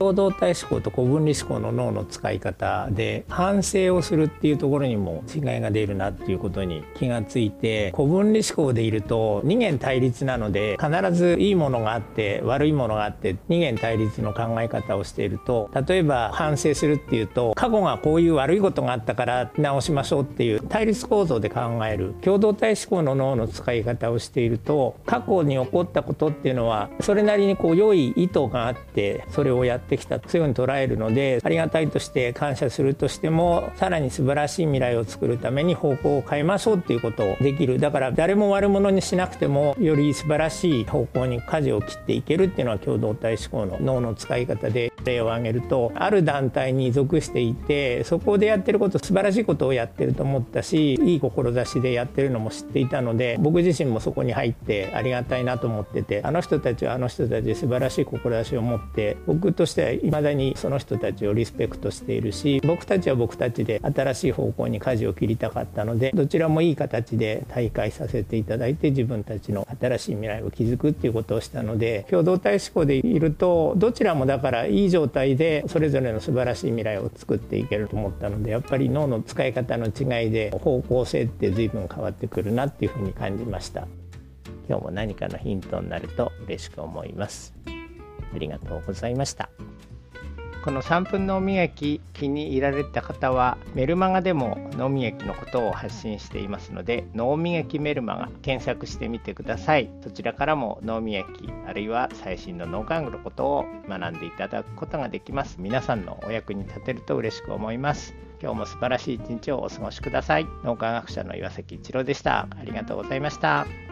共同体思考と古分離思考の脳の使い方で反省をするっていうところにも違いが出るなっていうことに気がついて古分離思考でいると二元対立なので必ずいいものがあって悪いものがあって二元対立の考え方をしていると例えば反省するっていうと過去がこういう悪いことがあったから直しましょうっていう対立構造で考える共同体思考の脳の使い方をしていると過去に起こったことっていうのはそれなりにこう良い意図があってそれをやってってきたそういうふうに捉えるのでありがたいとして感謝するとしてもさらに素晴らしい未来を作るために方向を変えましょうっていうことをできる。だから誰も悪者にしなくてもより素晴らしい方向に舵を切っていけるっていうのは共同体思考の脳の使い方で例を挙げるとある団体に属していてそこでやってること素晴らしいことをやってると思ったしいい志でやってるのも知っていたので僕自身もそこに入ってありがたいなと思っててあの人たちはあの人たちで素晴らしい志を持って僕としてはいまだにその人たちをリスペクトしているし僕たちは僕たちで新しい方向に舵を切りたかったのでどちらもいい形で大会させていただいて自分たちの新しい未来を築くっていうことをしたので共同体思考でいるとどちらもだからいい状態でそれぞれの素晴らしい未来を作っていけると思ったのでやっぱり脳の使い方の違いで方向性って随分変わってくるなっていうふうに感じました。今日も何かのヒントになると嬉しく思います。ありがとうございました。この3分脳みき気に入られた方はメルマガでも脳みやきのことを発信していますので脳みやきメルマガ検索してみてください。そちらからも脳みやきあるいは最新の脳科学のことを学んでいただくことができます。皆さんのお役に立てると嬉しく思います。今日も素晴らしい一日をお過ごしください。脳科学者の岩崎一郎でした。ありがとうございました。